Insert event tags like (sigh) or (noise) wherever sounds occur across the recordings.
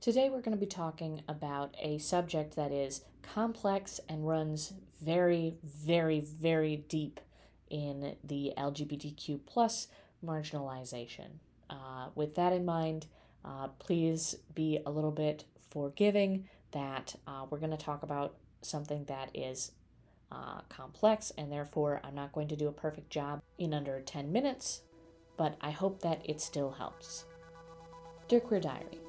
Today, we're going to be talking about a subject that is complex and runs very, very, very deep in the LGBTQ plus marginalization. Uh, with that in mind, uh, please be a little bit forgiving that uh, we're going to talk about something that is uh, complex, and therefore I'm not going to do a perfect job in under 10 minutes, but I hope that it still helps. Dear Queer Diary,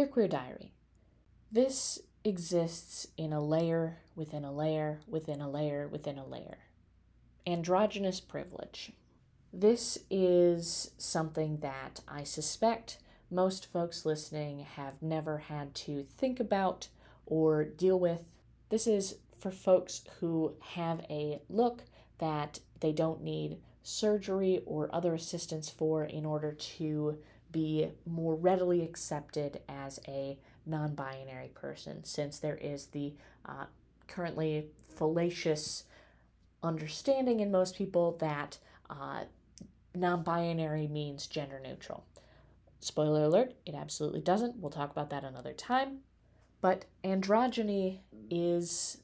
Dear Queer Diary, this exists in a layer within a layer within a layer within a layer. Androgynous privilege. This is something that I suspect most folks listening have never had to think about or deal with. This is for folks who have a look that they don't need surgery or other assistance for in order to be more readily accepted as a non binary person, since there is the uh, currently fallacious understanding in most people that uh, non binary means gender neutral. Spoiler alert, it absolutely doesn't. We'll talk about that another time. But androgyny is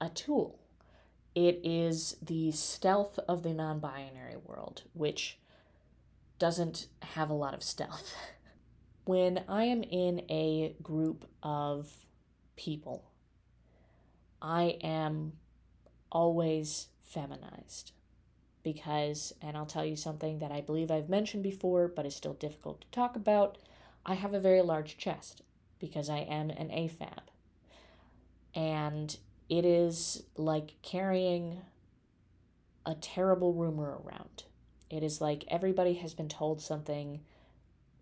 a tool. It is the stealth of the non binary world, which doesn't have a lot of stealth. (laughs) when I am in a group of people, I am always feminized because, and I'll tell you something that I believe I've mentioned before but is still difficult to talk about. I have a very large chest because I am an AFAB. And it is like carrying a terrible rumor around. It is like everybody has been told something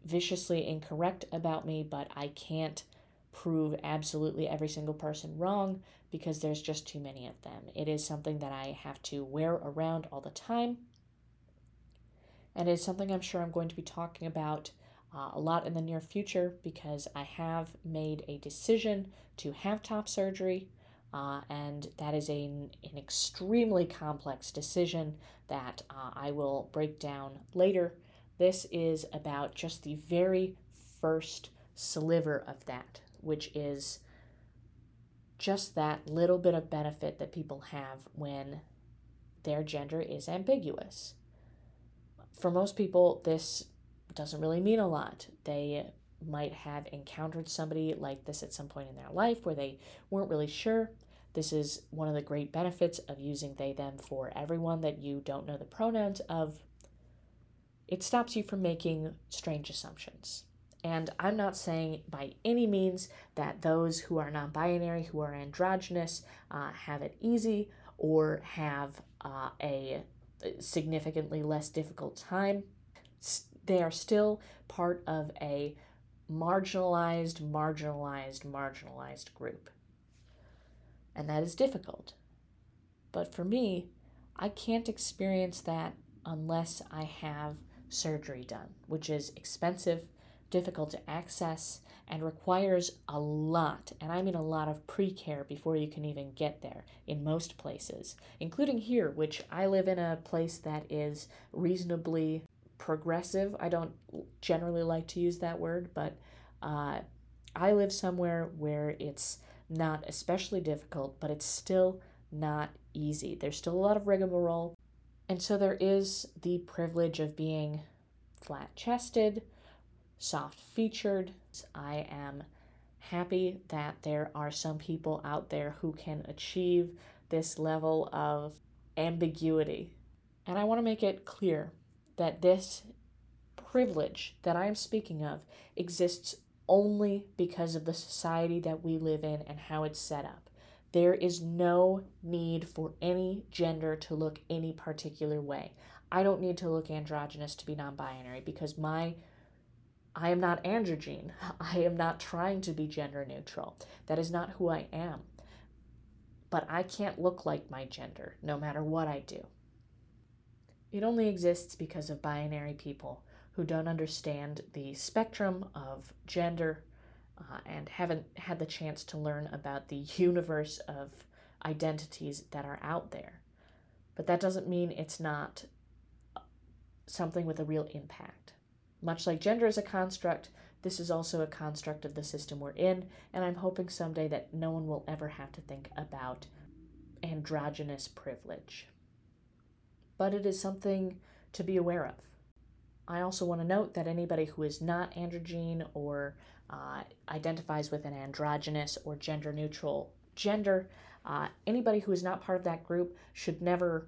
viciously incorrect about me, but I can't prove absolutely every single person wrong because there's just too many of them. It is something that I have to wear around all the time. And it's something I'm sure I'm going to be talking about uh, a lot in the near future because I have made a decision to have top surgery. Uh, and that is a, an extremely complex decision that uh, I will break down later. This is about just the very first sliver of that, which is just that little bit of benefit that people have when their gender is ambiguous. For most people, this doesn't really mean a lot. They might have encountered somebody like this at some point in their life where they weren't really sure. This is one of the great benefits of using they them for everyone that you don't know the pronouns of. It stops you from making strange assumptions. And I'm not saying by any means that those who are non binary, who are androgynous, uh, have it easy or have uh, a significantly less difficult time. They are still part of a marginalized, marginalized, marginalized group. And that is difficult. But for me, I can't experience that unless I have surgery done, which is expensive, difficult to access, and requires a lot, and I mean a lot of pre care before you can even get there in most places, including here, which I live in a place that is reasonably progressive. I don't generally like to use that word, but uh, I live somewhere where it's not especially difficult, but it's still not easy. There's still a lot of rigmarole. And so there is the privilege of being flat chested, soft featured. I am happy that there are some people out there who can achieve this level of ambiguity. And I want to make it clear that this privilege that I am speaking of exists only because of the society that we live in and how it's set up. There is no need for any gender to look any particular way. I don't need to look androgynous to be non binary because my I am not androgyne. (laughs) I am not trying to be gender neutral. That is not who I am. But I can't look like my gender no matter what I do. It only exists because of binary people who don't understand the spectrum of gender uh, and haven't had the chance to learn about the universe of identities that are out there. But that doesn't mean it's not something with a real impact. Much like gender is a construct, this is also a construct of the system we're in, and I'm hoping someday that no one will ever have to think about androgynous privilege. But it is something to be aware of. I also want to note that anybody who is not androgyne or uh, identifies with an androgynous or gender neutral gender, uh, anybody who is not part of that group should never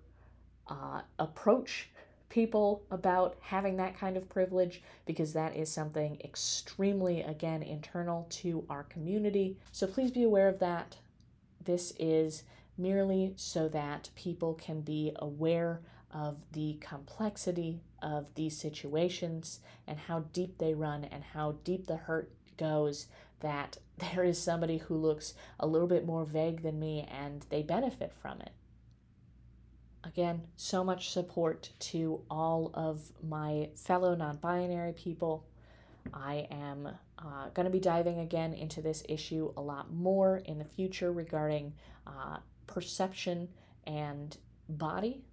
uh, approach people about having that kind of privilege because that is something extremely, again, internal to our community. So please be aware of that. This is merely so that people can be aware of the complexity of these situations and how deep they run and how deep the hurt goes that (laughs) there is somebody who looks a little bit more vague than me and they benefit from it. Again, so much support to all of my fellow non binary people. I am uh, going to be diving again into this issue a lot more in the future regarding uh, perception and body.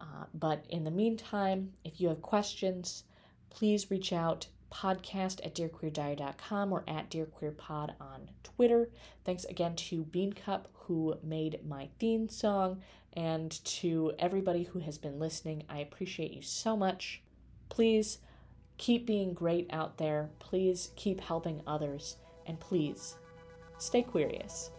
Uh, but in the meantime, if you have questions, please reach out podcast at dearqueerdiary.com or at dearqueerpod on Twitter. Thanks again to Bean Cup who made my theme song and to everybody who has been listening. I appreciate you so much. Please keep being great out there. Please keep helping others. And please stay queerious.